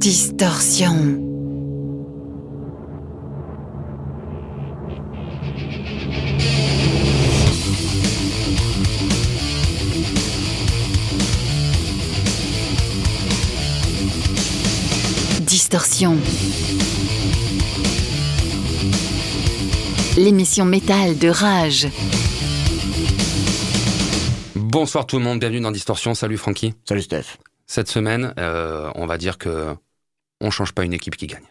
Distorsion. Distorsion. L'émission métal de Rage. Bonsoir tout le monde, bienvenue dans Distorsion. Salut Francky. Salut Steph. Cette semaine, euh, on va dire que on change pas une équipe qui gagne.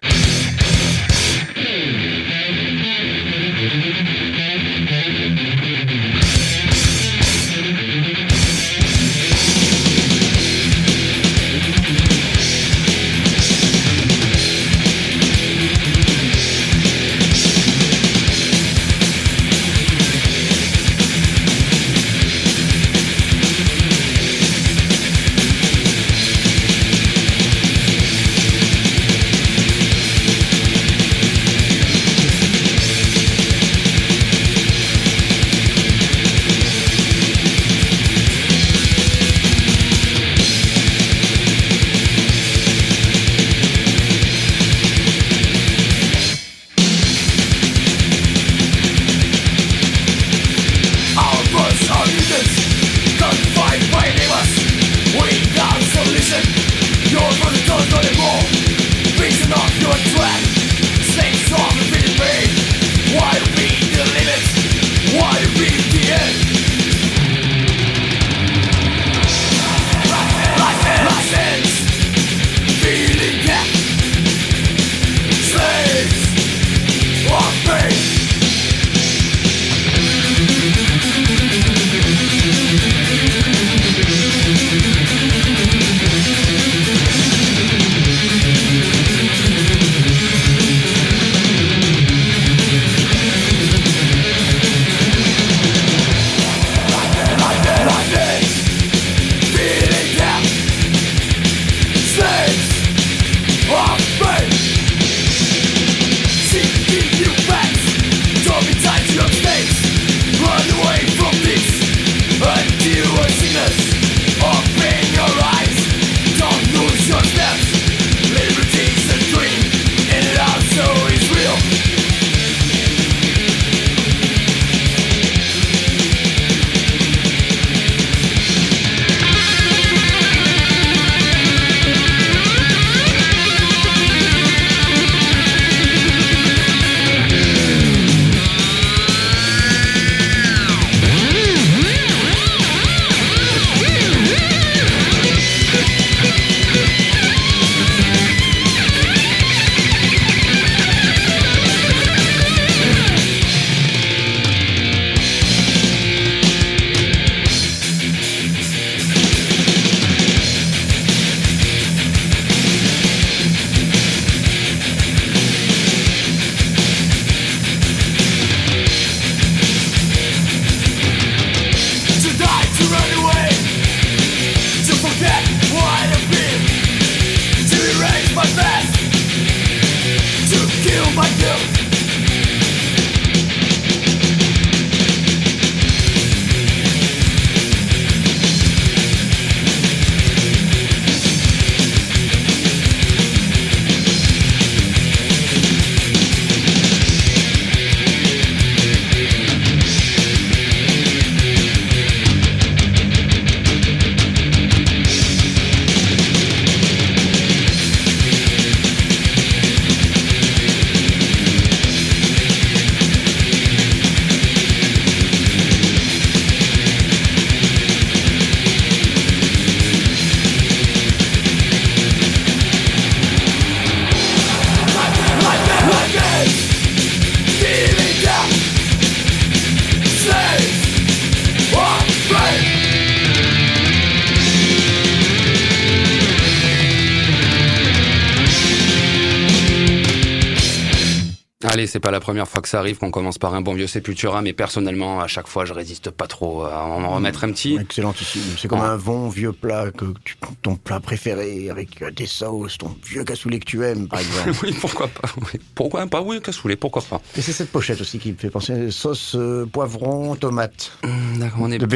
C'est pas la première fois que ça arrive qu'on commence par un bon vieux Sepultura, mais personnellement, à chaque fois, je résiste pas trop à en remettre un petit. Excellentissime. C'est comme un bon vieux plat que tu, ton plat préféré avec euh, des sauces, ton vieux cassoulet que tu aimes, par exemple. Oui, pourquoi pas oui. Pourquoi pas Oui, cassoulet, pourquoi pas Et c'est cette pochette aussi qui me fait penser sauce euh, poivron tomate. Hum, D'accord, on est plus-.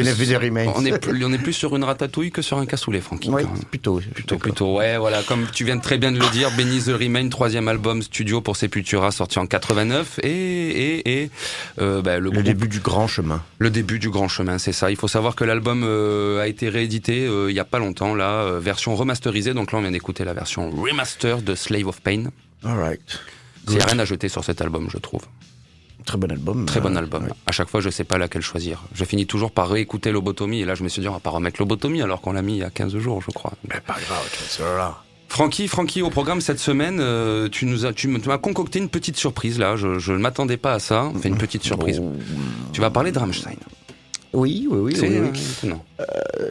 On est, plus, on est plus sur une ratatouille que sur un cassoulet, Francky. Oui, plutôt. Plutôt, plutôt, ouais, voilà, comme tu viens de très bien de le dire, Benny the Remain, troisième album studio pour Sepultura, sorti en 89, et, et, et euh, bah, le, Le groupe- début du grand chemin. le début du grand chemin, c'est ça. Il faut savoir que l'album euh, a été réédité euh, il y a pas longtemps, là, version remasterisée, donc là on vient d'écouter la version remaster de Slave of Pain. All right. Il n'y a rien à jeter sur cet album, je trouve. Très bon album. Très bon album. ouais. À chaque fois, je sais pas laquelle choisir. Je finis toujours par réécouter Lobotomie, et là je me suis dit, on va pas remettre Lobotomie alors qu'on l'a mis il y a 15 jours, je crois. Mais pas grave, tu là. Francky, Francky, au programme cette semaine, euh, tu nous as, tu m'as concocté une petite surprise là. Je, ne m'attendais pas à ça. On fait une petite surprise. Oh. Tu vas parler de Rammstein. Oui, oui, oui. C'est oui, oui. euh,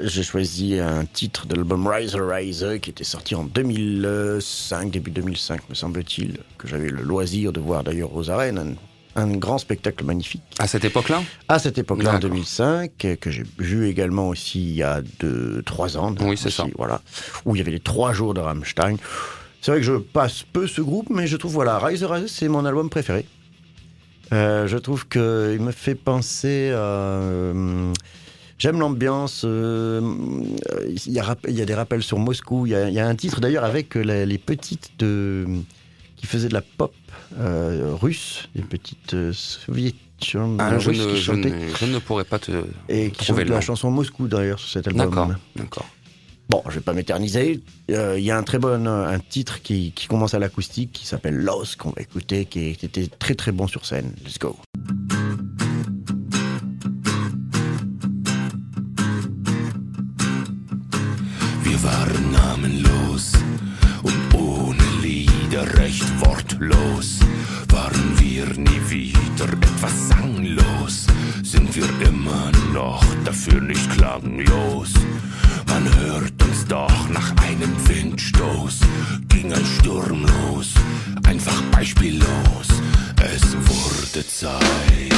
J'ai choisi un titre de l'album Rise Rise qui était sorti en 2005, début 2005 me semble-t-il, que j'avais le loisir de voir d'ailleurs aux arènes, un, grand spectacle magnifique. À cette époque-là? À cette époque-là, en D'accord. 2005, euh, que j'ai vu également aussi il y a deux, trois ans. Oui, c'est ça. Voilà, où il y avait les trois jours de Rammstein. C'est vrai que je passe peu ce groupe, mais je trouve, voilà, Rise Rise, c'est mon album préféré. Euh, je trouve qu'il me fait penser à... euh, J'aime l'ambiance. euh, Il y, a, y des rappels sur Moscou. Il y a, il y a un titre d'ailleurs avec les, les petites de, qui faisaient de la pop euh, russe, les petites euh, soviétiques Ah, je, ne, qui je, chantaient ne, je ne pourrais pas te. et qui le la chanson Moscou d'ailleurs sur cet album. D'accord, d'accord. Bon, je vais pas m'éterniser. Euh, Il y a un très bon un titre qui, qui commence à l'acoustique qui s'appelle Lost qu'on va écouter, qui était très très bon sur scène. Let's go. Wir waren namenlos Lieder recht wortlos. Waren wir nie wieder etwas sanglos, sind wir immer noch dafür nicht klanglos. Man hört uns doch nach einem Windstoß, ging ein Sturm los, einfach beispiellos. Es wurde Zeit,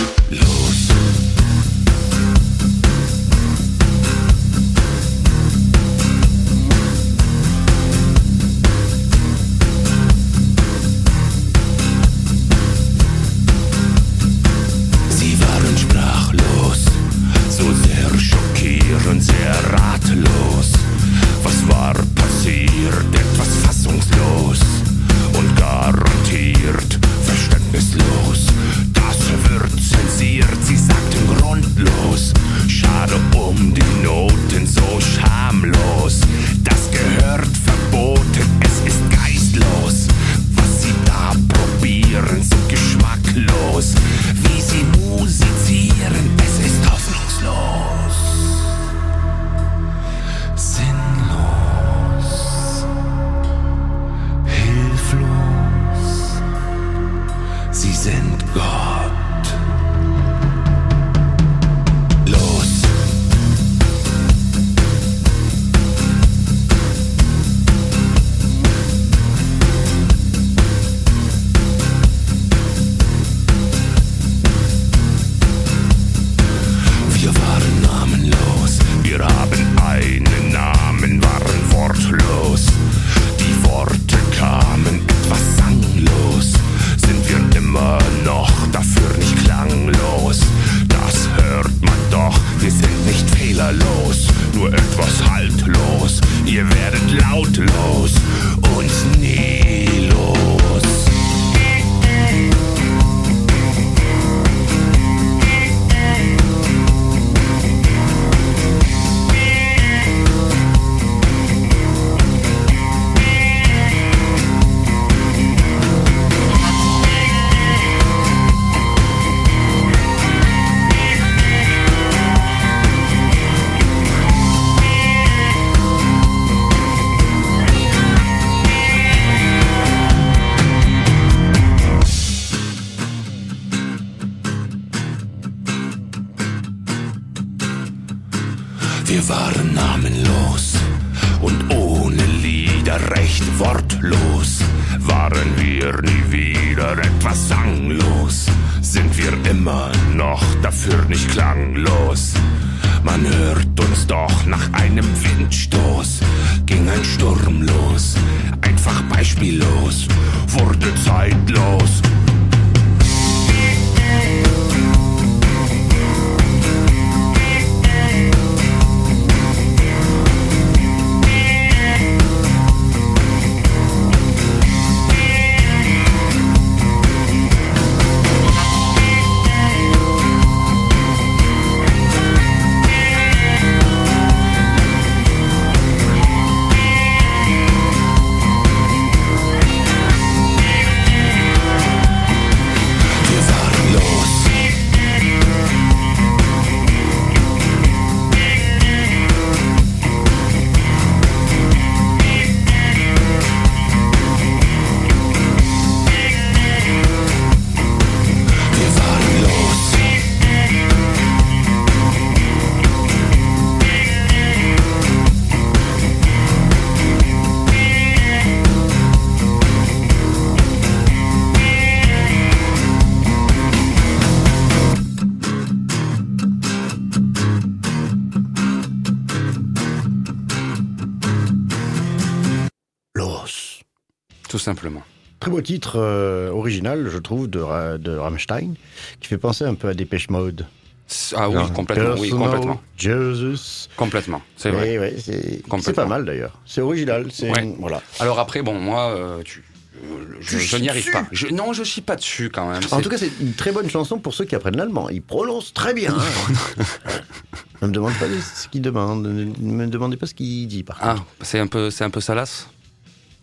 simplement. Très beau titre euh, original, je trouve, de, Ra- de Rammstein, qui fait penser un peu à Dépêche Mode. Ah oui, complètement, oui, complètement. Jesus. Complètement, c'est vrai. Ouais, ouais, c'est pas mal d'ailleurs. C'est original. Ouais. voilà. Alors après, bon, moi, euh, tu, euh, je, n'y arrive dessus. pas. Je- non, je chie pas dessus quand même. En tout cas, c'est une très bonne chanson pour ceux qui apprennent l'allemand. Ils prononcent très bien. hein. ne me demande pas ce qu'ils demandent. Ne me demandez pas ce qu'il dit, par Ah, contre. c'est un peu, c'est un peu salace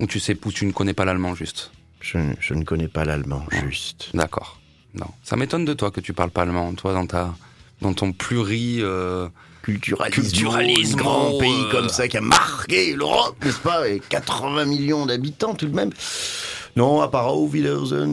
Ou tu sais, ou tu ne connais pas l'allemand juste Je, je ne connais pas l'allemand, juste. D'accord. Non, ça m'étonne de toi que tu parles pas allemand, toi, dans ta, dans ton pluri. euh, Culturalisme, Culturalisme, grand pays euh. comme ça qui a marqué l'Europe, n'est-ce pas Et 80 millions d'habitants tout de même. Non, à part Au Wiedersehen,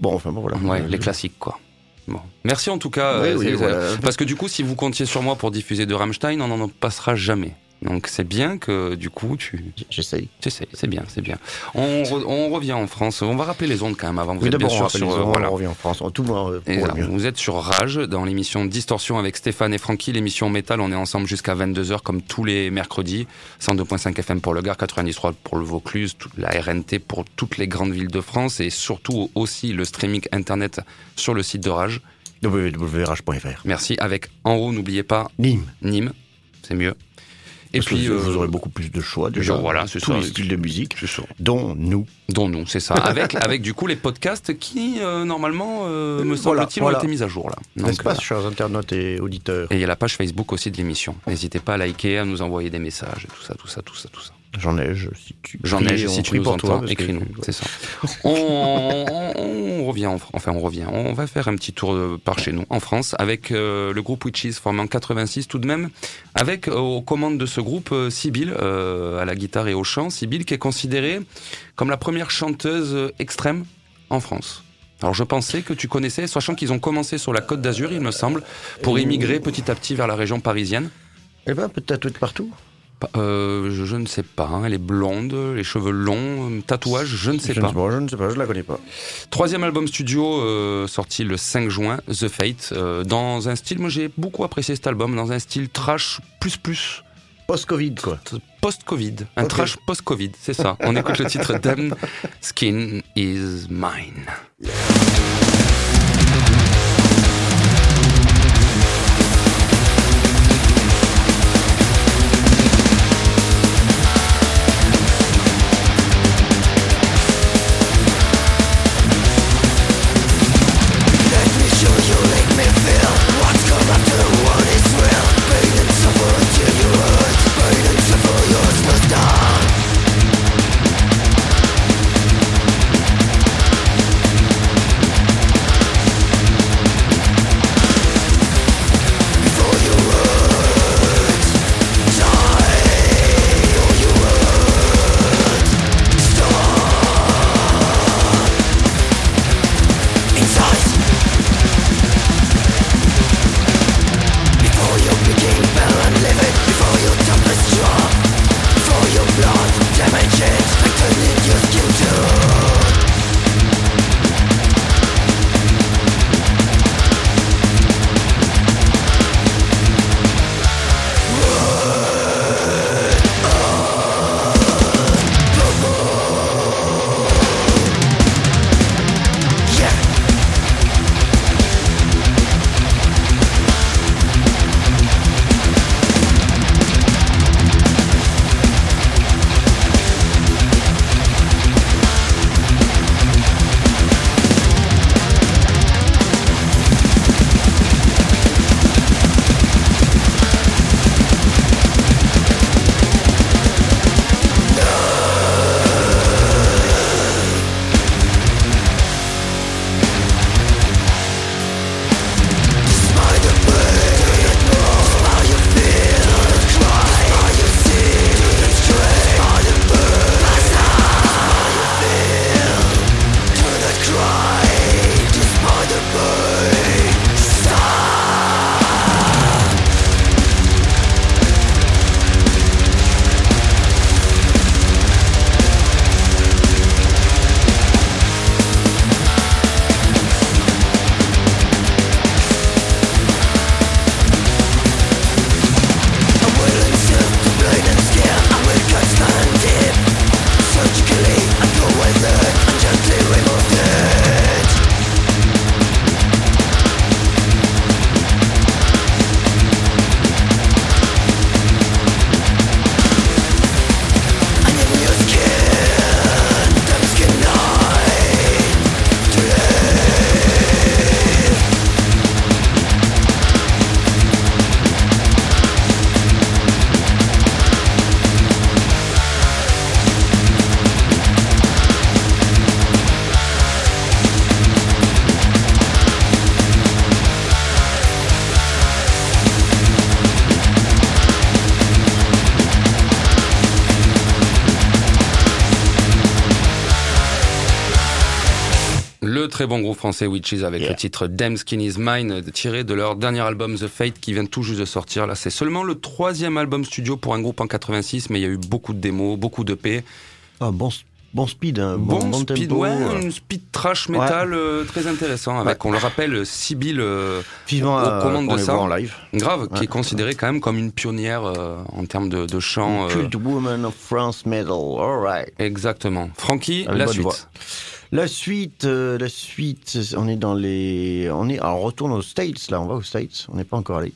Bon, enfin bon, voilà. Ouais, Euh, les classiques, quoi. Bon. Merci en tout cas. Oui, euh, oui, voilà. Parce que du coup, si vous comptiez sur moi pour diffuser de Rammstein, on n'en passera jamais. Donc c'est bien que du coup, tu. J'essaye. sais, c'est bien, c'est bien. On, re- on revient en France. On va rappeler les ondes quand même avant. Vous Oui, d'abord, on sur. les euh, ondes, voilà. on revient en France. En tout, euh, Et là, vous êtes sur Rage dans l'émission Distorsion avec Stéphane et Francky, l'émission métal. On est ensemble jusqu'à 22h comme tous les mercredis. 102.5 FM pour le Gard, 93 pour le Vaucluse, toute la RNT pour toutes les grandes villes de France et surtout aussi le streaming internet sur le site de Rage. www.rage.fr. Merci. Avec en haut, n'oubliez pas Nîmes. Nîmes, c'est mieux. Et Parce puis que vous euh, aurez beaucoup plus de choix déjà. voilà, c'est tous les styles de musique, dont nous. dont nous, c'est ça. Avec avec du coup les podcasts qui euh, normalement euh, me semble-t-il ont été mis à jour là. N'est-ce pas, chers internautes et auditeurs Et il y a la page Facebook aussi de l'émission. N'hésitez pas à liker, à nous envoyer des messages, tout ça, tout ça, tout ça, tout ça. J'en neige, si tu. J'en ai, on si tu nous pour toi, entends, écris-nous, c'est ça. On, on- on revient, en enfin on revient, on va faire un petit tour euh, par chez nous, en France, avec euh, le groupe Witches formé en 86 tout de même, avec euh, aux commandes de ce groupe Sibyl, euh, à la guitare et au chant, Sibyl qui est considérée comme la première chanteuse extrême en France. Alors je pensais que tu connaissais, sachant qu'ils ont commencé sur la Côte d'Azur, il me semble, pour immigrer petit à petit vers la région parisienne. Eh ben, peut-être partout. Euh, je, je ne sais pas. hein. Elle est blonde, les cheveux longs, euh, tatouage, je ne sais je pas. Ne sais pas. Je ne sais pas, je la connais pas. Troisième album studio euh, sorti le 5 juin, The Fate, euh, dans un style. Moi, j'ai beaucoup apprécié cet album, dans un style trash plus plus Post-Covid, quoi. post-Covid, un trash post-Covid, c'est ça. On écoute le titre Damn Skin is Mine. Très bon groupe français Witches avec Yeah. le titre Damn Skin Is Mine tiré de leur dernier album The Fate qui vient tout juste de sortir. Là, c'est seulement le troisième album studio pour un groupe en 86, mais il y a eu beaucoup de démos, beaucoup de P. Ah, bon, bon speed, hein, Bon, bon, bon speed, tempo. ouais, euh, une speed trash metal euh, très intéressant avec, on le rappelle, Sibyl euh, Vivant aux commandes de ça. en live. grave, qui Ouais. est considérée quand même comme une pionnière euh, en termes de, de chant. euh, Cult Woman of France Metal, alright. exactement. Francky, Avec la suite. voix. La suite, euh, la suite, on est dans les, on est, alors on retourne aux States là, on va aux States, on n'est pas encore allé.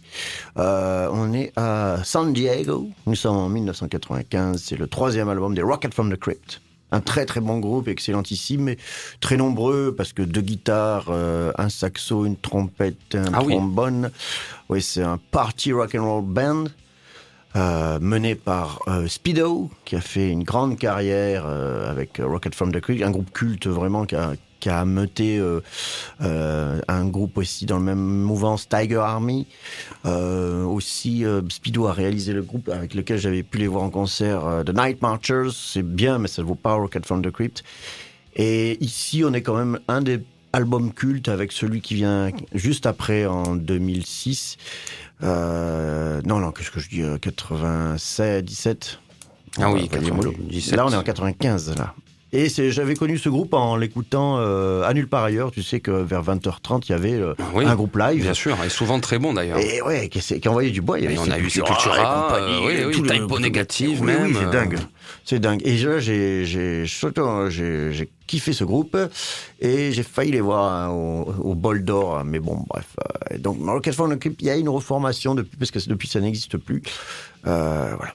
Euh, on est à San Diego, nous sommes en 1995, c'est le troisième album des Rocket from the Crypt. Un très très bon groupe, excellentissime, mais très nombreux parce que deux guitares, euh, un saxo, une trompette, un Ah oui. trombone. Oui, c'est un party rock and roll band euh, mené par euh, Speedo, qui a fait une grande carrière euh, avec euh, Rocket from the Creek, un groupe culte vraiment qui a, qui a ameuté euh, euh, un groupe aussi dans le même mouvance, Tiger Army. Euh, aussi, euh, Speedo a réalisé le groupe avec lequel j'avais pu les voir en concert, euh, The Night Marchers. C'est bien, mais ça ne vaut pas Rocket from the Crypt. Et ici, on est quand même un des albums cultes avec celui qui vient juste après en 2006. Euh, non, non, qu'est-ce que je dis euh, 87, 17 Ah oui, Voilà, voyez-moi. 97. Là, on est en 95, là. Et j'avais connu ce groupe en l'écoutant euh, à nulle part ailleurs. Tu sais que vers 20h30, il y avait euh, Ah oui, un groupe live. Bien sûr, et souvent très bon d'ailleurs. Et ouais, qui, envoyait du bois. Il y avait Et on a eu Sepultura, et compagnie, euh, oui, oui, tout le- Typo Négative Oui, même, Oui, c'est euh. dingue. C'est dingue. Et là, j'ai, kiffé ce groupe et j'ai failli les voir hein, au, au bol d'or. Mais bon, bref. euh, donc, Rocket il y a une reformation depuis, parce que depuis ça n'existe plus. Euh, voilà.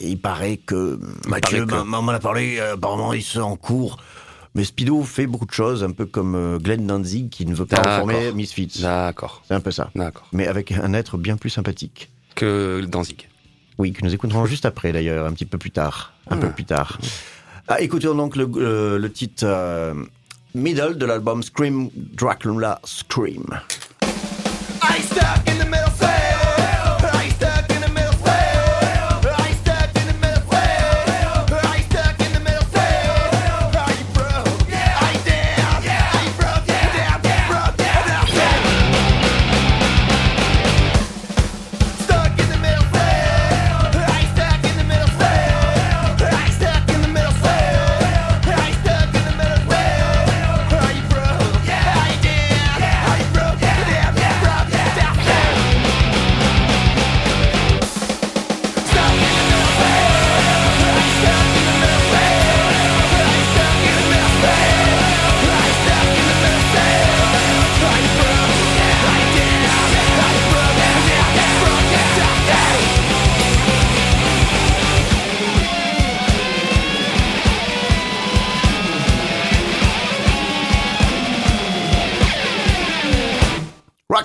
Il paraît que Mathieu m'en m'en a parlé. euh, apparemment, ils sont en cours. Mais Speedo fait beaucoup de choses, un peu comme euh, Glenn Danzig qui ne veut pas reformer Misfits. D'accord, C'est un peu ça. d'accord. Mais avec un être bien plus sympathique. Que Danzig. Oui, que nous écouterons juste après d'ailleurs, un petit peu plus tard. Un Ah. peu plus tard. Ah, écoutons donc le, le titre euh, Middle de l'album Scream Dracula Scream. I stuck in the middle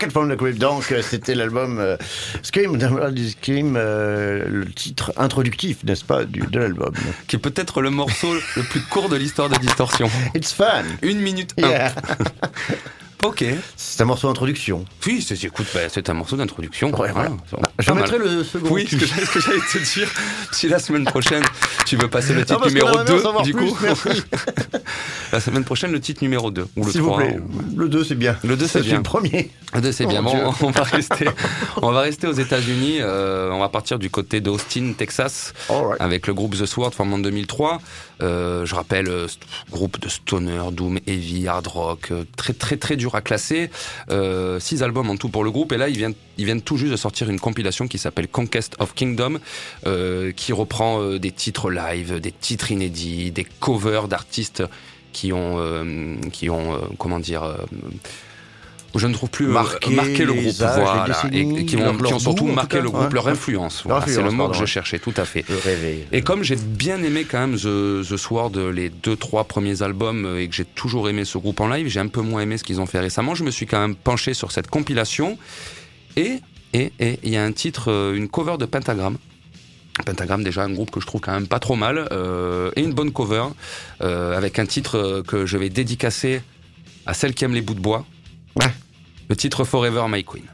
Rocket from the Crypt, donc euh, c'était l'album euh, Scream, euh, le titre introductif, n'est-ce pas, du, de l'album. Qui est peut-être le morceau le plus court de l'histoire de Distorsion. It's fun. Une minute un. Yeah. Ok. C'est un morceau d'introduction. Oui, c'est, écoute, bah, c'est un morceau d'introduction. Ouais, voilà. c'est Je mal. mettrai le second. Oui, ce que j'allais, te dire, si la semaine prochaine, tu veux passer le Non, titre qu'on numéro aimerait bien en 2, savoir du plus, coup. la semaine prochaine, le titre numéro 2. Ou le S'il vous 3. plaît. Le 2, c'est bien. Le 2, c'est bien. le premier. Le 2, c'est Oh bien. Bon, on va rester, on va rester aux États-Unis. euh, on va partir du côté d'Austin, Texas. Right. avec le groupe The Sword formé en 2003. Euh, je rappelle, euh, groupe de stoner, doom, heavy, hard rock, euh, très très très dur à classer. Euh, six albums en tout pour le groupe. Et là, ils viennent, ils viennent tout juste de sortir une compilation qui s'appelle Conquest of Kingdom, euh, qui reprend euh, des titres live, des titres inédits, des covers d'artistes qui ont, qui ont, comment dire. Je ne trouve plus euh, marqué le groupe, âges, voilà, décennies, et qui, ont, qui ont surtout marqué le groupe, ouais. leur influence. Voilà, c'est le mot que je cherchais, tout à fait. Rêvais. Et comme j'ai bien aimé quand même The, The Sword, les deux, trois premiers albums, euh, et que j'ai toujours aimé ce groupe en live, j'ai un peu moins aimé ce qu'ils ont fait récemment, je me suis quand même penché sur cette compilation. Et, et, et, il y a un titre, euh, une cover de Pentagram. Pentagram, déjà un groupe que je trouve quand même pas trop mal, euh, et une bonne cover, euh, avec un titre que je vais dédicacer à celle qui aime les bouts de bois. Ouais. Le titre Forever My Queen.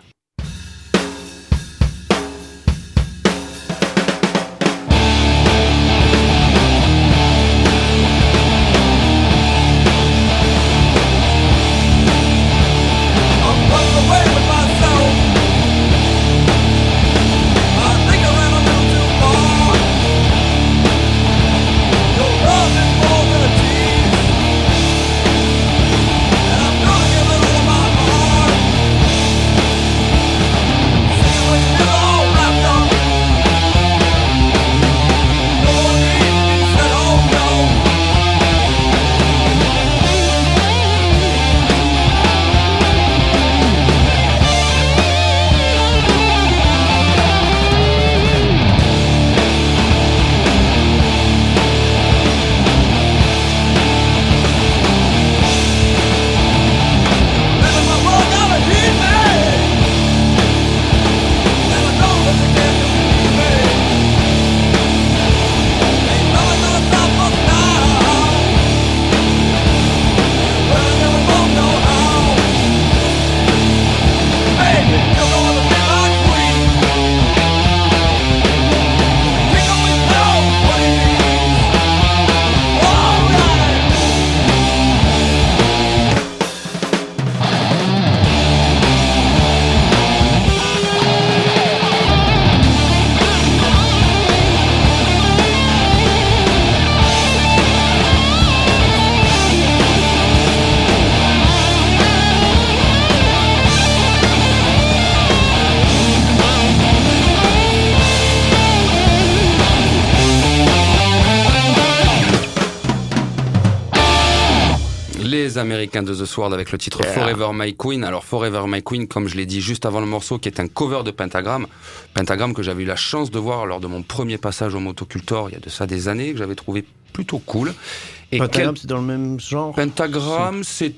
De The Sword avec le titre Yeah. Forever My Queen. Alors Forever My Queen, comme je l'ai dit juste avant le morceau, qui est un cover de Pentagram. Pentagram que j'avais eu la chance de voir lors de mon premier passage au Motocultor il y a de ça des années, que j'avais trouvé plutôt cool. Et Pentagram, quel- c'est dans le même genre Pentagram, c'est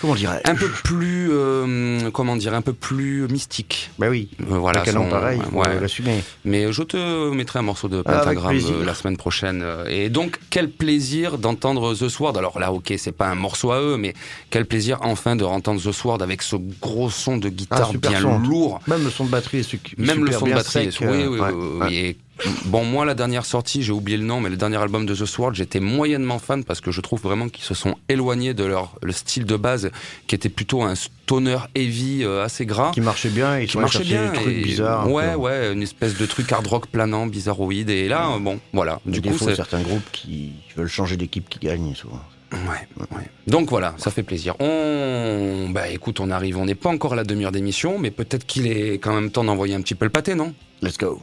Comment dirais un peu plus, euh, comment dire, un peu plus mystique. Bah oui. Euh, voilà, son- pareil, ouais. l'assumer. Mais je te mettrai un morceau de Ah, Pentagram euh, la semaine prochaine. Euh, Et donc, quel plaisir d'entendre The Sword. Alors là, ok, c'est pas un morceau à eux, mais quel plaisir enfin de entendre The Sword avec ce gros son de guitare Ah, super bien son. lourd. Même le son de batterie est su- Même le son de batterie. sec, oui, euh, oui, ouais, oui, oui, ouais. oui. Et bon, moi, la dernière sortie, j'ai oublié le nom, mais le dernier album de The Sword, j'étais moyennement fan parce que je trouve vraiment qu'ils se sont éloignés de leur le style de base, qui était plutôt un stoner heavy euh, assez gras. Qui marchait bien, ils qui marchait bien. des trucs et- bizarres. ouais, ouais, une espèce de truc hard rock planant, bizarroïde. Et là, bon, voilà. Du Du coup, c'est. certains groupes qui veulent changer d'équipe qui gagnent souvent. Ouais, ouais. Donc voilà, ça fait plaisir. On, bah écoute, on arrive, on n'est pas encore à la demi-heure d'émission, mais peut-être qu'il est quand même temps d'envoyer un petit peu le pâté, non? Let's go.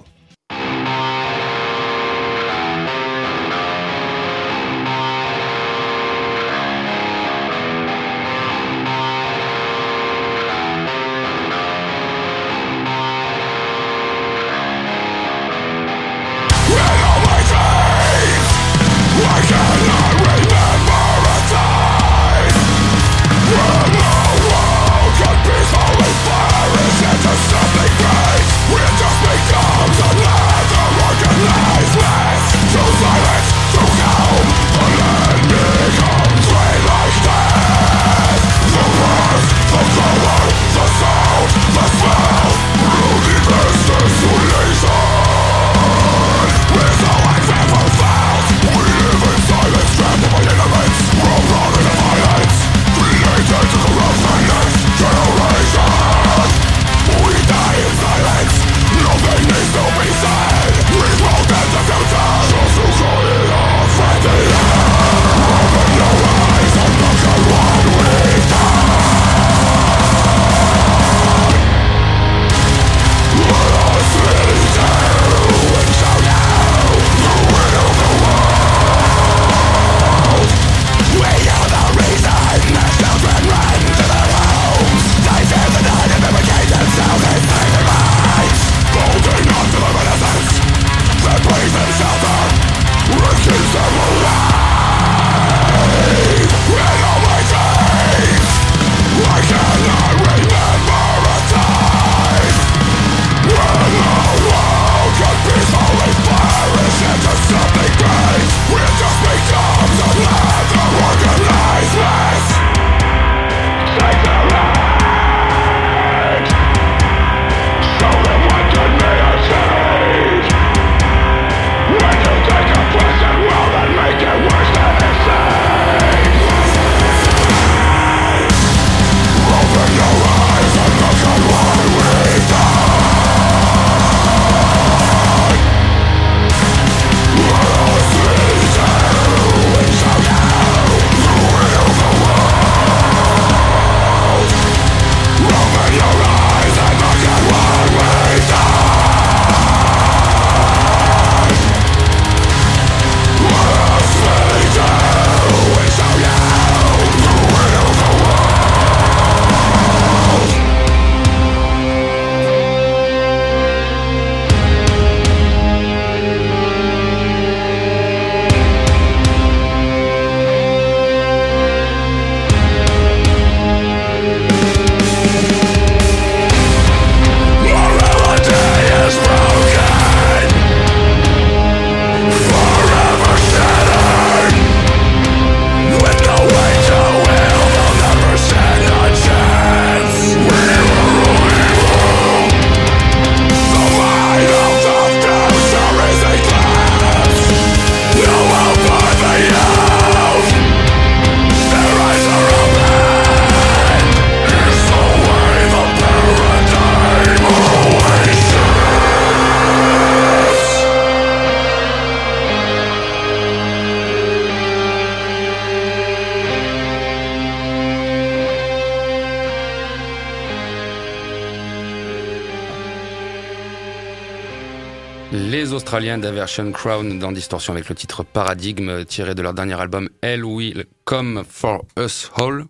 Les Australiens d'Aversion Crown dans Distorsion avec le titre Paradigme tiré de leur dernier album Hell Will Come For Us All,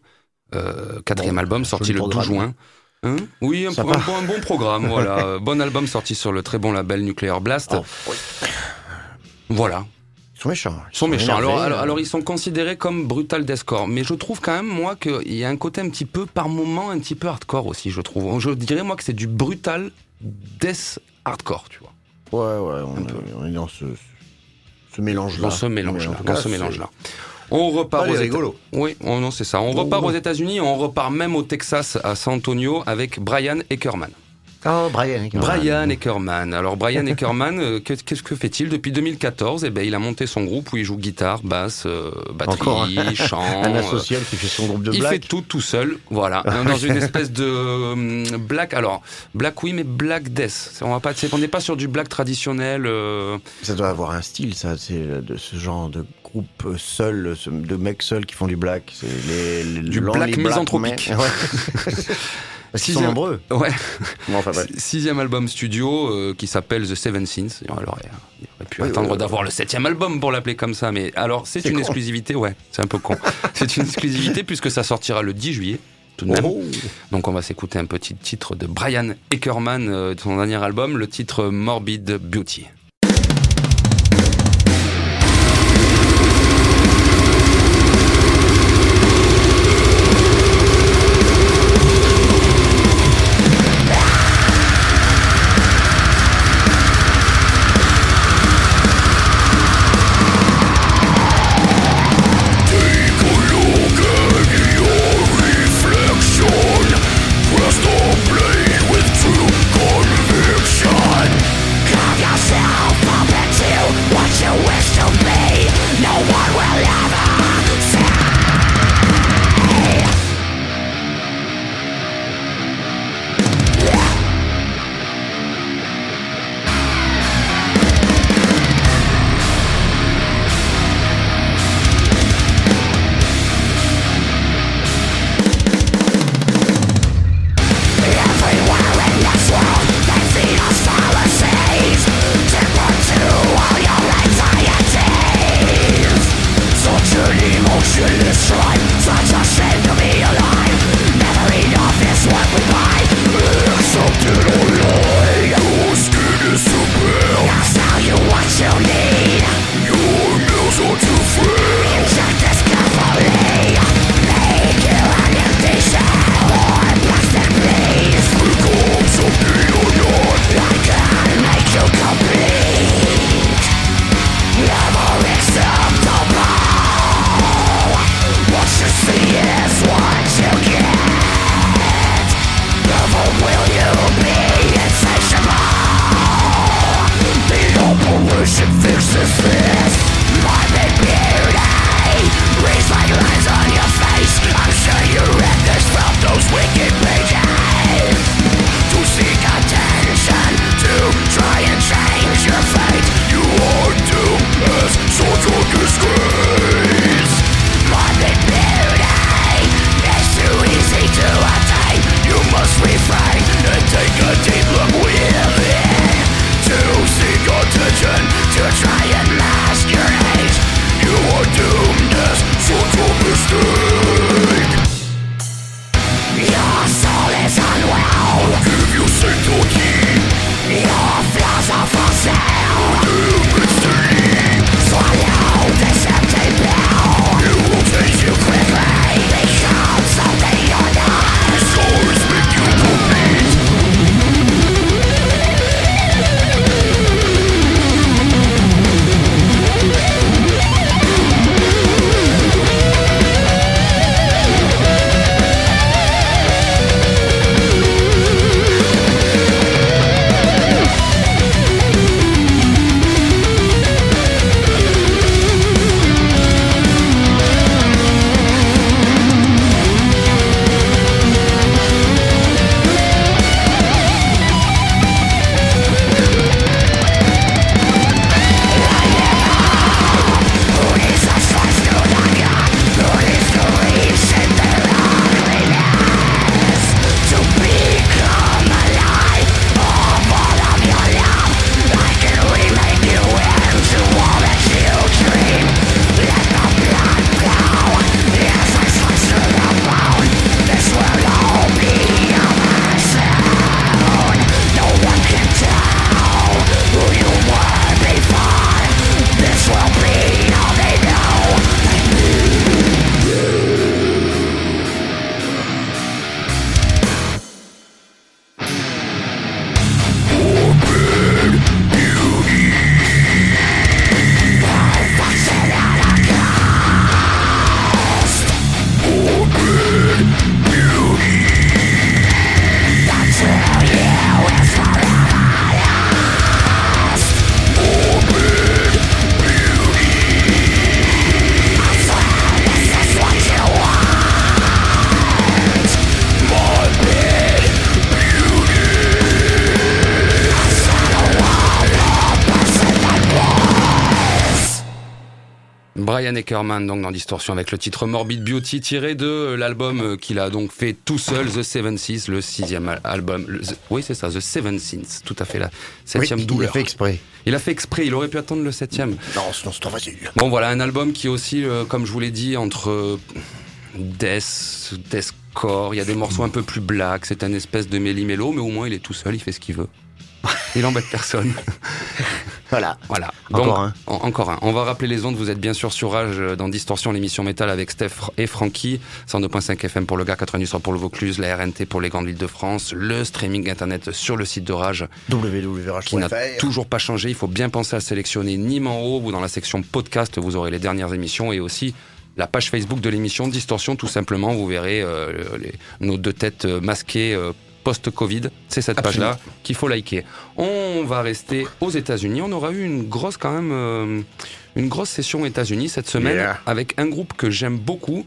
euh, quatrième Bon, album sorti le 12 programme. juin. Hein oui, un, bon, un bon programme, voilà. Euh, Bon album sorti sur le très bon label Nuclear Blast. Oh, oui. Voilà, Ils sont méchants. ils sont méchants. énervés, Alors, alors, euh. alors, ils sont considérés comme brutal deathcore, mais je trouve quand même moi qu'il y a un côté un petit peu par moment un petit peu hardcore aussi, je trouve. Je dirais moi que c'est du brutal death hardcore, tu vois. Ouais, ouais, on, est, on est dans ce, ce mélange-là. Dans ce en tout Dans ce mélange-là. On repart aux rigolo. Oui, oh non, c'est ça. On Oh. repart aux États-Unis, on repart même au Texas, à San Antonio, avec Brian Eckerman. Oh, Brian. Brian Eckerman. Alors, Brian Eckerman, euh, que- qu'est-ce que fait-il depuis 2014 Eh ben, il a monté son groupe où il joue guitare, basse, euh, Encore batterie, un- chant. Un euh, asocial qui fait son groupe de il black. fait tout tout seul, voilà, dans une espèce de euh, black. Alors black oui, mais black death. On va pas, c'est- on n'est pas sur du black traditionnel. euh, Ça doit avoir un style, ça, c'est de ce genre de groupe seul, de mecs seuls qui font du black. C'est les, les Du lonely black misanthropique. men. Ouais. Parce qu'ils sont Sixième- nombreux. Ouais. Bon, enfin, bref. Sixième album studio euh, qui s'appelle The Seven Sins. Il aurait, il aurait pu Oui, attendre d'avoir le septième album pour l'appeler comme ça, mais alors c'est C'est une con. exclusivité, ouais, c'est un peu con. c'est une exclusivité puisque ça sortira le 10 juillet. Tout de même. Oh. Donc on va s'écouter un petit titre de Brian Eckerman euh, de son dernier album, le titre Morbid Beauty. Brian Eckerman, donc dans Distorsion, avec le titre Morbid Beauty, tiré de l'album euh, qu'il a donc fait tout seul, The Seven Seas, le sixième al- album. Le- oui, c'est ça, The Seven Sins, tout à fait, la Oui, septième il douleur. a fait exprès. Il a fait exprès, il aurait pu attendre le septième. Non, sinon c'est trop facile. Bon, voilà, un album qui est aussi, euh, comme je vous l'ai dit, entre euh, death, deathcore, il y a des morceaux un peu plus black, c'est un espèce de méli-mélo, mais au moins il est tout seul, il fait ce qu'il veut. Il embête personne. Voilà. Voilà. Encore un. en- encore un. On va rappeler les ondes. Vous êtes bien sûr sur Rage euh, dans Distorsion, l'émission métal avec Steph et Francky. 102.5 FM pour le Gard, 90 pour le Vaucluse, la RNT pour les grandes villes de France, le streaming internet sur le site de Rage qui n'a www.rage.fr. toujours pas changé. Il faut bien penser à sélectionner Nîmes en haut ou dans la section podcast, vous aurez les dernières émissions et aussi la page Facebook de l'émission Distorsion, tout simplement. Vous verrez euh, les- nos deux têtes euh, masquées euh, post-Covid. C'est cette page-là qu'il faut liker. On va rester aux États-Unis. On aura eu une grosse, quand même, euh, une grosse session aux États-Unis cette semaine Yeah. avec un groupe que j'aime beaucoup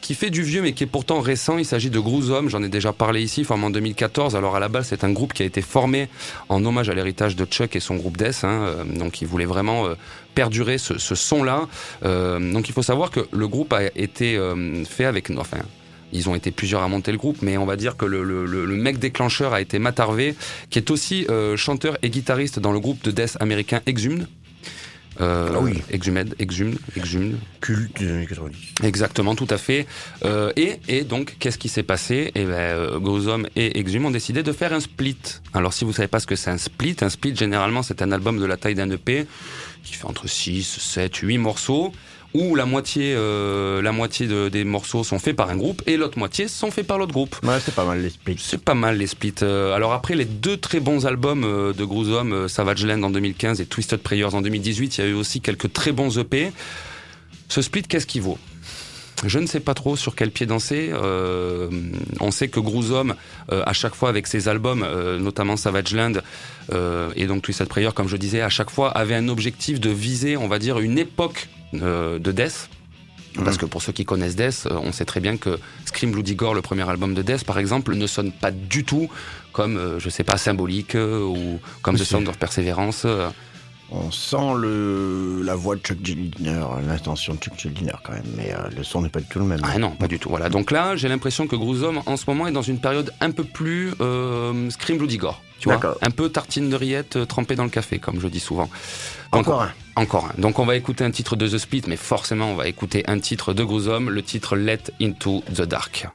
qui fait du vieux mais qui est pourtant récent. Il s'agit de Groozom, j'en ai déjà parlé ici, formé en 2014. Alors à la base, c'est un groupe qui a été formé en hommage à l'héritage de Chuck et son groupe Death. hein. Euh, Donc il voulait vraiment euh, perdurer ce, ce son-là. Euh, donc il faut savoir que le groupe a été euh, fait avec... Enfin, ils ont été plusieurs à monter le groupe, mais on va dire que le, le- le- le mec déclencheur a été Matt Harvey, qui est aussi euh, chanteur et guitariste dans le groupe de death américain Exhumed. Euh, Ah oui. Exhumed, Exhumed, Exhumed. Culte des années 90. Exactement, tout à fait. Euh, et, et donc, qu'est-ce qui s'est passé? Eh ben, et Exhume ont décidé de faire un split. Alors, si vous savez pas ce que c'est un split, un split, généralement, c'est un album de la taille d'un EP qui fait entre 6, 7, 8 morceaux où la moitié, euh, la moitié de- des morceaux sont faits par un groupe et l'autre moitié sont faits par l'autre groupe. Ouais, c'est pas mal l'esprit. C'est pas mal les splits. Euh, alors après les deux très bons albums euh, de Gruesome, euh, Savage Land en 2015 et Twisted Prayers en 2018, il y a eu aussi quelques très bons EP. Ce split, qu'est-ce qu'il vaut? Je ne sais pas trop sur quel pied danser. Euh, on sait que Gruesome, euh, à chaque fois avec ses albums, euh, notamment Savage Land euh, et donc Twisted Prayer, comme je disais, à chaque fois avait un objectif de viser, on va dire, une époque euh, de Death. Parce que pour ceux qui connaissent Death, on sait très bien que Scream Bloody Gore, le premier album de Death, par exemple, ne sonne pas du tout comme, je sais pas, symbolique ou comme The Sound of Perseverance. On sent le, la voix de Chuck Gildiner, l'intention de Chuck Gildiner quand même, mais euh, le son n'est pas du tout le même. Ah non, pas du tout. Voilà. Donc là, j'ai l'impression que Gruesome, en ce moment, est dans une période un peu plus euh, Scream Bloody Gore. Tu vois D'accord. Un peu tartine de rillettes euh, trempée dans le café, comme je dis souvent. Encore un. Encore un. Donc on va écouter un titre de The Split, mais forcément on va écouter un titre de Gruesome, le titre Let Into the Dark.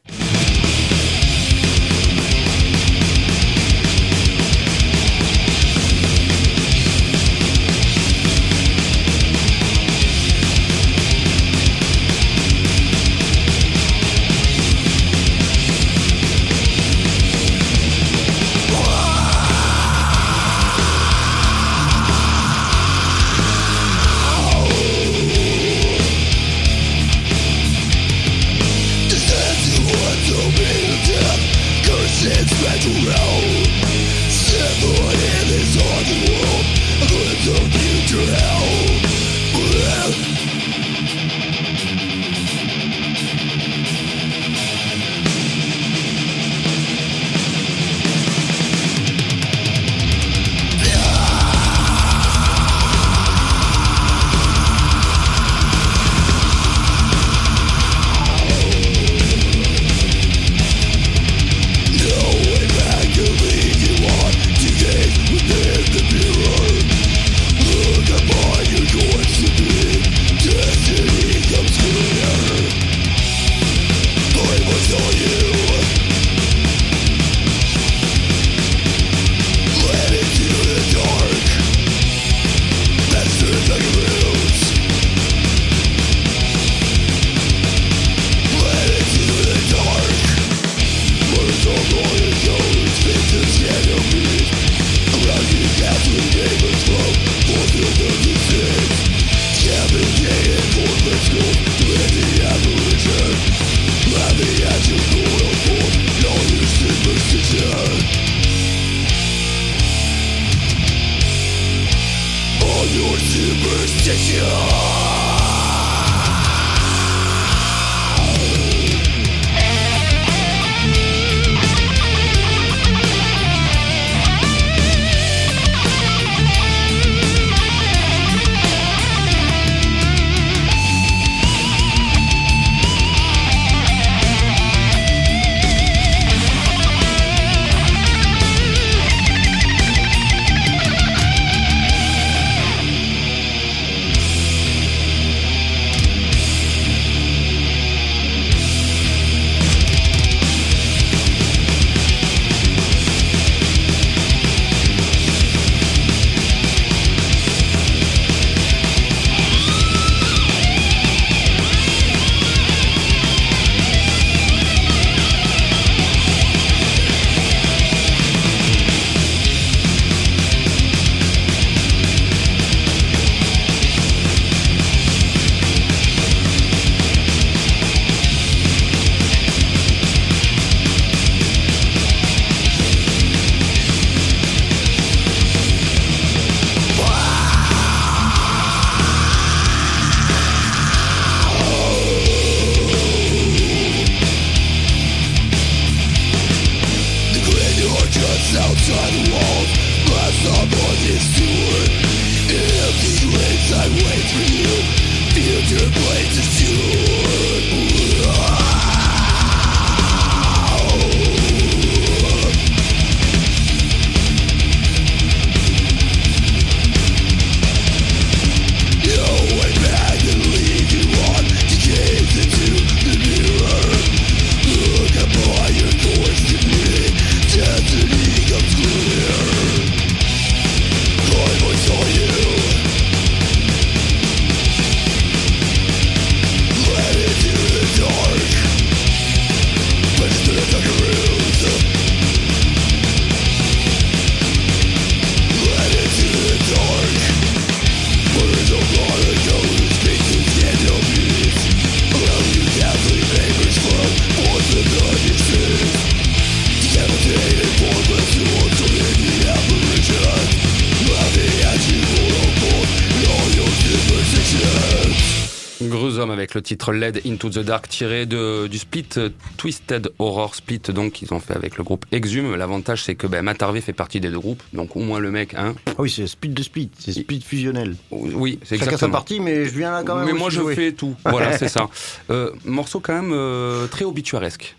Titre LED Into the Dark tiré de, du split euh, Twisted Horror Split donc qu'ils ont fait avec le groupe Exhume. L'avantage c'est que ben, Matt Harvey fait partie des deux groupes, donc au moins le mec, hein. Ah oui, c'est speed de speed, c'est speed fusionnel. Oui, c'est Chacun sa exactement. partie, mais je viens là quand même. Mais moi je jouer. fais tout. Voilà, c'est ça. Euh, morceau quand même euh, très obituaresque.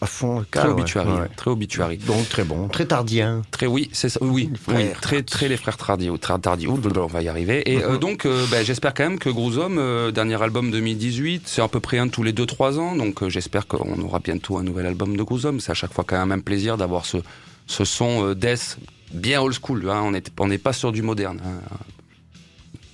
À fond, le Très ouais. Ouais. Très obituary. Donc très bon, très tardien. Très oui, c'est ça. Oui, Les oui, frères très très les frères Tardy. Ouh, on va y arriver. Et euh, Mhm. donc, euh, ben, j'espère quand même que Gros Homme, euh, dernier album 2018, c'est à peu près un tous les 2-3 ans. Donc, euh, j'espère qu'on aura bientôt un nouvel album de Gros Homme. C'est à chaque fois quand même un plaisir d'avoir ce ce son euh, death bien old school. Hein. On n'est on pas sur du moderne. hein.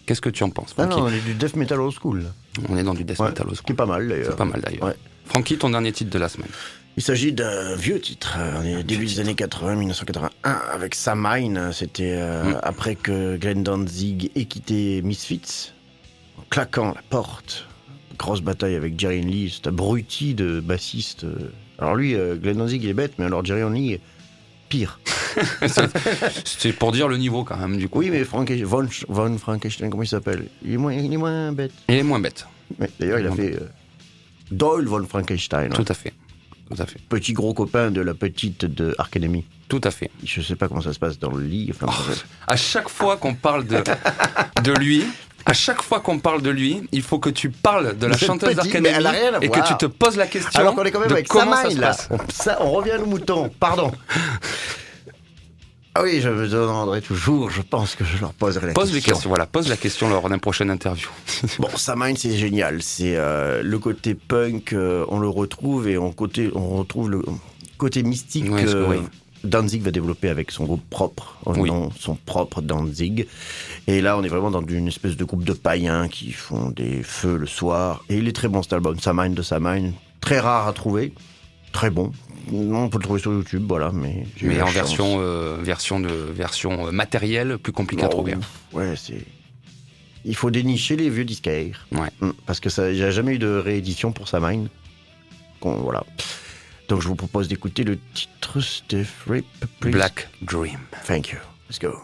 Qu'est-ce que tu en penses, Ah non, on est du death metal old school. On est dans du death Ouais, metal old Ce qui school. est pas mal C'est d'ailleurs. pas mal d'ailleurs. Francky, ton dernier titre de la semaine. Il s'agit d'un vieux titre, euh, début des années 80, 1981, avec Samhain. C'était euh, Mm. après que Glenn Danzig ait quitté Misfits, en claquant la porte. Grosse bataille avec Jerry Lee, cet abruti de bassiste. Alors lui, euh, Glenn Danzig il est bête, mais alors Jerry Lee, pire. C'est pour dire le niveau quand même du coup. Oui, mais Frank, Von, Von Frankenstein, comment il s'appelle? Il est, moins, il est moins bête. Il est moins bête. D'ailleurs, il a fait Doyle Von Frankenstein, Tout à fait. Tout à fait. petit gros copain de la petite de Ark Enemy. Tout à fait. Je sais pas comment ça se passe dans le lit. Enfin, Oh, à chaque fois qu'on parle de, de lui, à chaque fois qu'on parle de lui, il faut que tu parles de la chanteuse à et que tu te poses la question Alors qu'on est quand même de avec comment Samhain, ça se là. passe. On, ça, on revient à nos moutons. Pardon. Ah oui, je me demanderai toujours. Je pense que je leur poserai la Pose les question. questions, voilà, pose la question lors d'un prochain interview. Bon, Samhain, c'est génial. C'est euh, le côté punk, euh, on le retrouve et on, côté, on retrouve le côté mystique Oui, que oui. Danzig va développer avec son groupe propre, Oui. nom son propre Danzig. Et là, on est vraiment dans une espèce de groupe de païens qui font des feux le soir. Et il est très bon cet album, Samhain de Samhain. Très rare à trouver. Très bon. On peut le trouver sur YouTube, voilà. Mais, j'ai Mais en chance. version, euh, version, de, version euh, matérielle, plus compliqué à trouver. Ouais, c'est. Il faut dénicher les vieux disquaires. Ouais. Mm, Parce que ça, il n'y a jamais eu de réédition pour Samhain. Qu'on- Voilà. Donc je vous propose d'écouter le titre Steph Rip. please. Black Dream. Thank you. Let's go.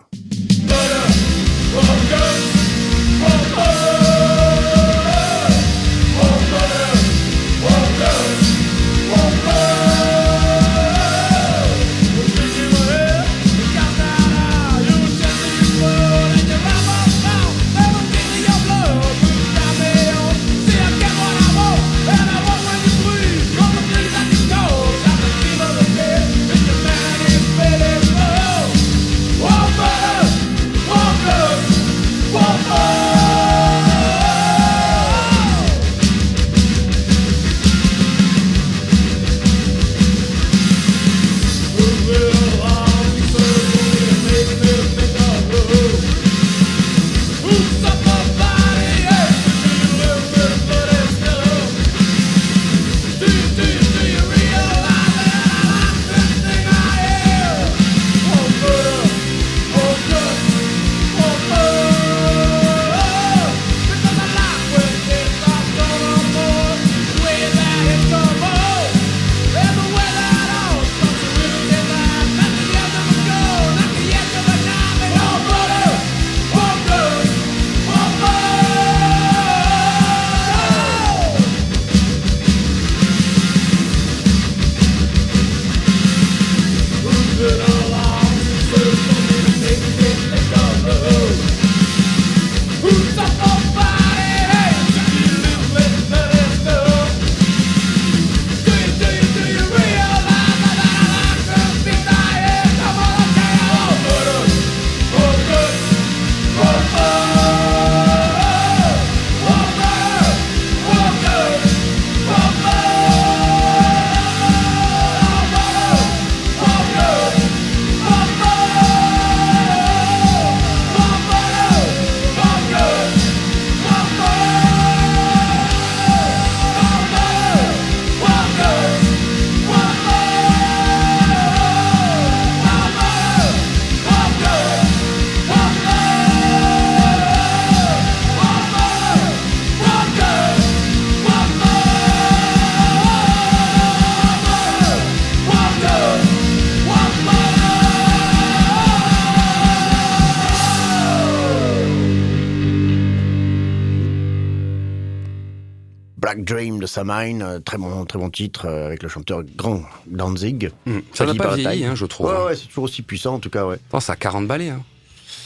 Black Dream de Samhain, euh, très bon, très bon titre euh, avec le chanteur Grand Danzig. Hum, Ça n'a pas vieilli, hein, je trouve. Ouais, ouais, c'est toujours aussi puissant en tout cas, ouais. Oh, ça a 40 balais. Hein.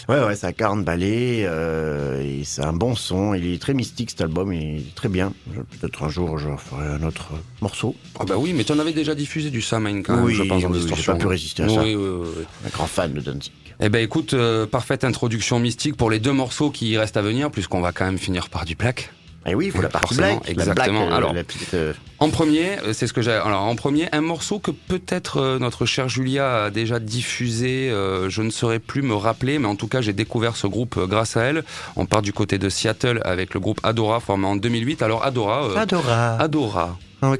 Ouais, ouais, ça a 40 balais, euh, et c'est un bon son, il est très mystique cet album, il est très bien. Peut-être un jour je ferai un autre morceau. Ah bah oui, mais tu en avais déjà diffusé du Samhain quand même, Oui, je pense, en oui, pas pu résister à ça. Oui. Un grand fan de Danzig. Eh ben écoute, euh, parfaite introduction mystique pour les deux morceaux qui restent à venir, puisqu'on va quand même finir par du plaque. Et oui, il faut la partie black. exactement. La black, euh, Alors, la petite, euh, En premier, euh, c'est ce que j'ai. Alors en premier, un morceau que peut-être notre chère Julia a déjà diffusé. euh, je ne saurais plus me rappeler, mais en tout cas, j'ai découvert ce groupe grâce à elle. On part du côté de Seattle avec le groupe Adora formé en 2008. Alors Adora. euh, Adora. Adora. Ah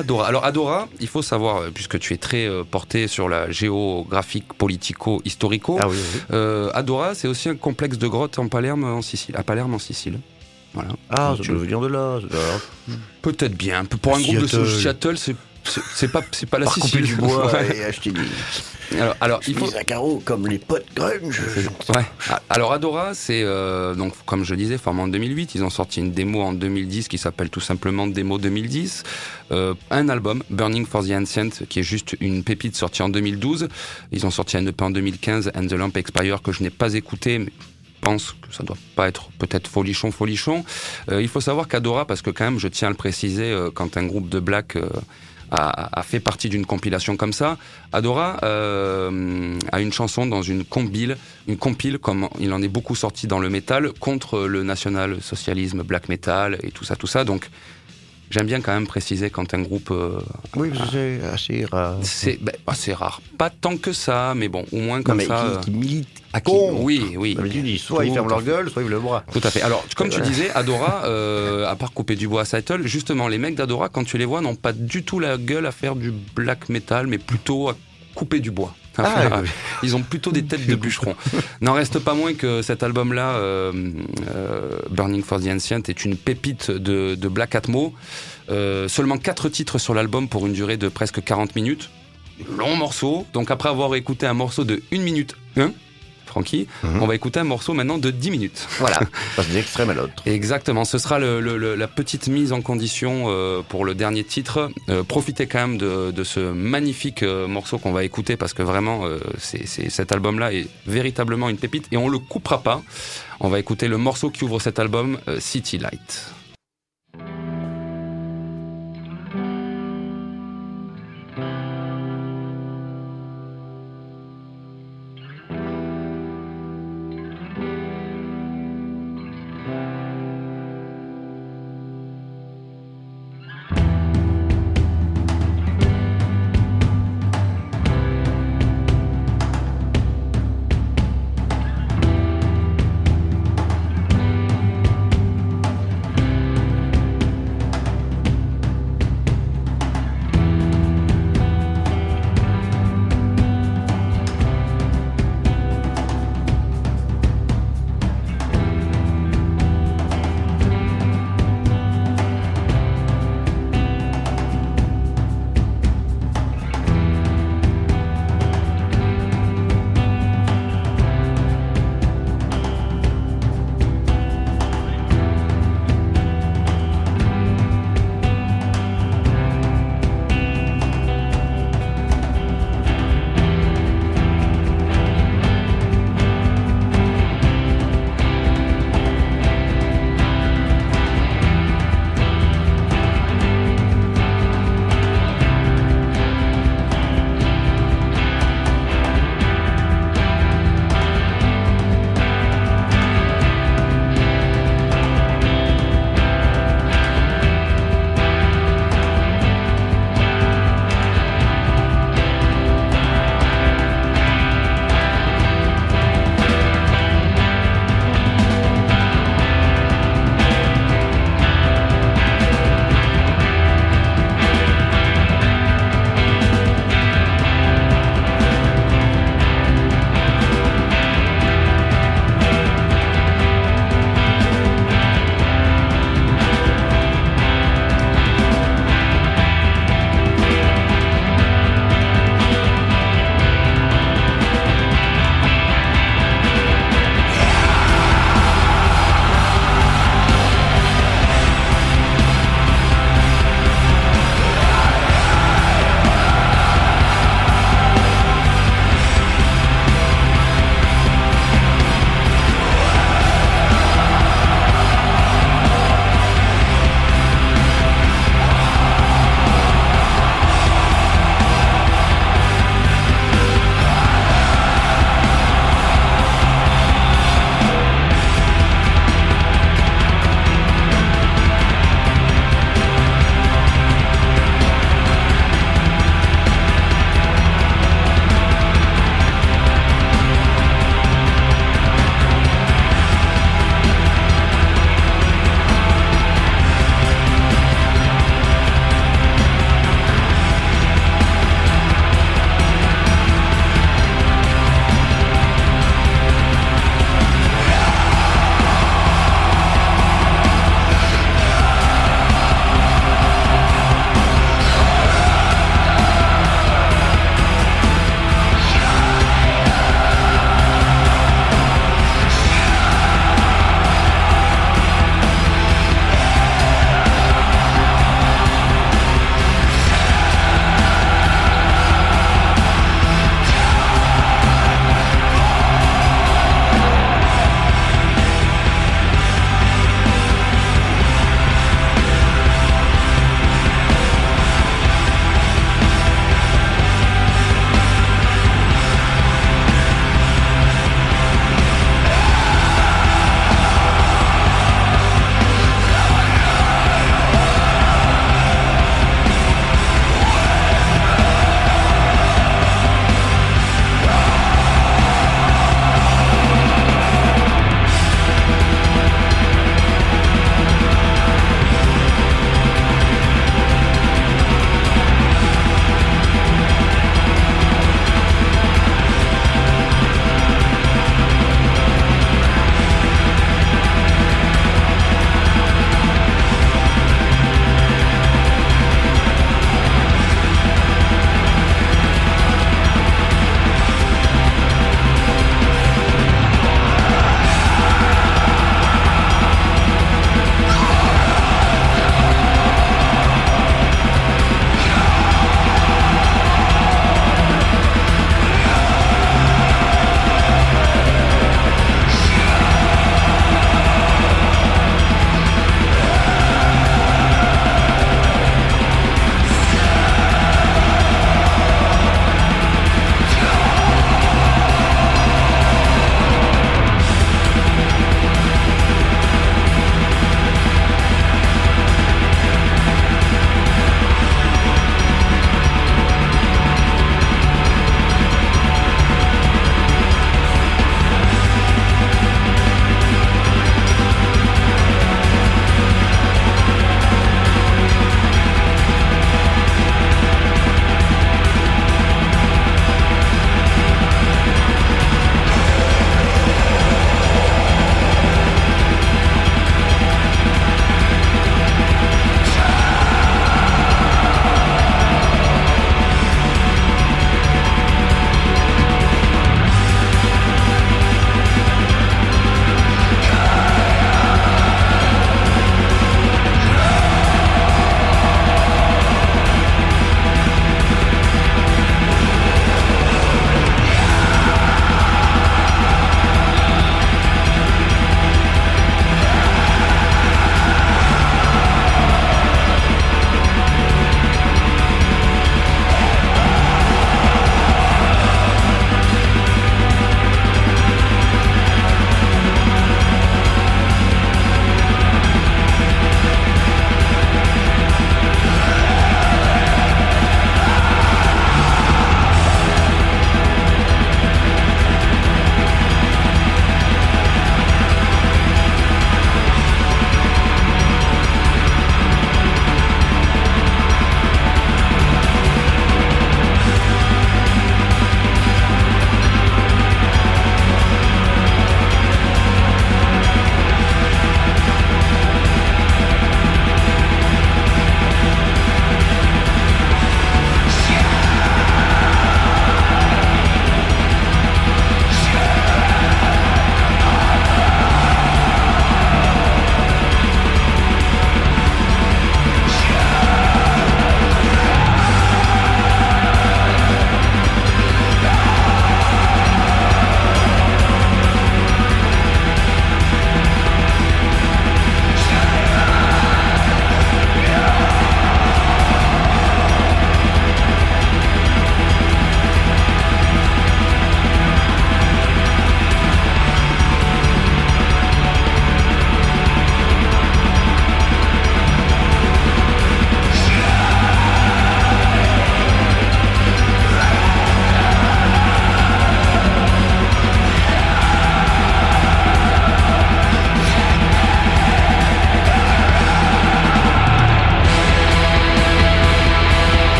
Adora. Alors Adora, il faut savoir, puisque tu es très euh, porté sur la géographique, politico, historico, Ah oui, oui. euh, Adora, c'est aussi un complexe de grottes en Palerme, en Sicile, à Palerme en Sicile. Voilà. Ah, ça tu- doit venir de là. Peut-être bien. Pour un groupe de Seattle. C'est pas c'est pas la Par Sicile. du bois Ouais. et acheter des, Alors, alors il faut. à carreaux comme les potes grunge. Ouais. Alors Adora, c'est euh, donc comme je disais, formé en 2008. Ils ont sorti une démo en 2010 qui s'appelle tout simplement Démo 2010. Euh, un album, Burning for the Ancient, qui est juste une pépite sortie en 2012. Ils ont sorti un EP en 2015, And the Lamp Expire, que je n'ai pas écouté, mais pense que ça doit pas être peut-être folichon, folichon. Euh, il faut savoir qu'Adora, parce que quand même, je tiens à le préciser, euh, quand un groupe de black euh, a, a fait partie d'une compilation comme ça, Adora euh, a une chanson dans une compile, une compile comme il en est beaucoup sorti dans le métal contre le national-socialisme, black metal et tout ça, tout ça. Donc j'aime bien quand même préciser quand un groupe euh, Oui, c'est assez rare. c'est assez rare, pas tant que ça, mais bon, au moins Non, comme mais ça. euh, qui, qui milite. à qui- oui, oui. D'habitude, ils- soit ils ferment leur gueule, soit ils le bras. Tout à fait. Alors, comme tu Voilà. disais, Adora, euh, à part couper du bois à Seattle, justement, les mecs d'Adora, quand tu les vois, n'ont pas du tout la gueule à faire du black metal, mais plutôt à couper du bois. Ah, oui. Ils ont plutôt des têtes de bûcherons. N'en reste pas moins que cet album-là, euh, euh, Burning for the Ancient, est une pépite de, de Black Atmo. Euh, seulement quatre titres sur l'album pour une durée de presque 40 minutes. Long morceau. Donc après avoir écouté un morceau de 1 minute 1, Francky, Mhm. on va écouter un morceau maintenant de 10 minutes. Voilà. Passe d'un extrême à l'autre. Exactement, ce sera le, le- le- la petite mise en condition euh, pour le dernier titre. Euh, profitez quand même de, de ce magnifique euh, morceau qu'on va écouter parce que vraiment, c'est, cet album-là est véritablement une pépite et on le coupera pas. On va écouter le morceau qui ouvre cet album, City Light.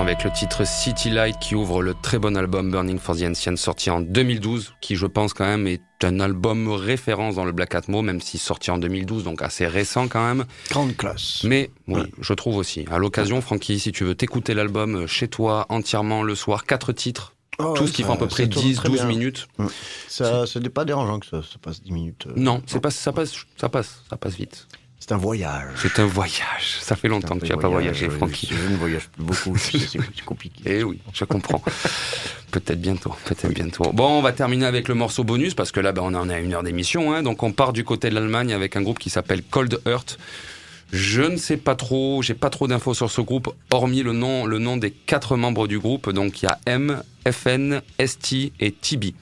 Avec le titre City Light qui ouvre le très bon album Burning for the Ancients sorti en 2012 qui je pense quand même est un album référence dans le Black Atmo même s'il sorti en 2012 donc assez récent quand même. Grande classe. Mais oui, Ouais. je trouve aussi. À l'occasion, Francky, si tu veux t'écouter l'album chez toi entièrement le soir, quatre titres, Oh, tout ouais, ce qui ça- fait à peu ça près tourne très 10-12 bien. minutes. Ça, ce n'est pas dérangeant que ça, ça passe 10 minutes. euh. Non, c'est pas, ça passe, ça passe, ça passe vite. C'est un voyage. C'est un voyage. Ça fait longtemps que tu n'as pas voyagé, Francky. Je ne voyage plus beaucoup, c'est compliqué. Eh oui, je comprends. peut-être bientôt, peut-être bientôt. Bon, on va terminer avec le morceau bonus parce que là, ben, on en est à une heure d'émission. Hein, donc, on part du côté de l'Allemagne avec un groupe qui s'appelle Cold Earth. Je ne sais pas trop, j'ai pas trop d'infos sur ce groupe, hormis le nom, le nom des quatre membres du groupe. Donc, il y a M, FN, ST et TB.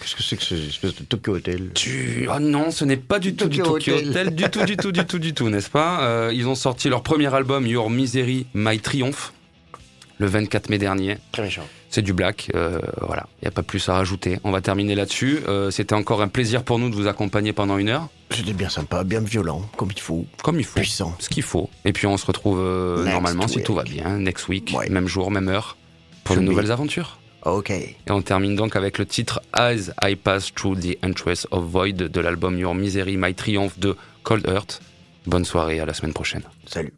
Qu'est-ce que c'est que cette espèce de Tokyo Hotel? Tu... Ah non, ce n'est pas du tout du Tokyo Tokyo Hotel. Hotel, du tout, du tout, du tout, du tout, n'est-ce pas? Euh, Ils ont sorti leur premier album, Your Misery, My Triumph, le 24 mai dernier. Très méchant. C'est du black, euh, voilà, il n'y a pas plus à rajouter. On va terminer là-dessus. Euh, C'était encore un plaisir pour nous de vous accompagner pendant une heure, C'était bien sympa, bien violent, comme il faut, comme il faut, puissant. ce qu'il faut. Et puis on se retrouve euh, Next normalement, si week. tout va bien, next week, Ouais. même jour, même heure, pour de nouvelles aventures. Ok. Et on termine donc avec le titre As I Pass Through the Entrance of Void de l'album Your Misery, My Triumph de Cold Earth. Bonne soirée, à la semaine prochaine. Salut.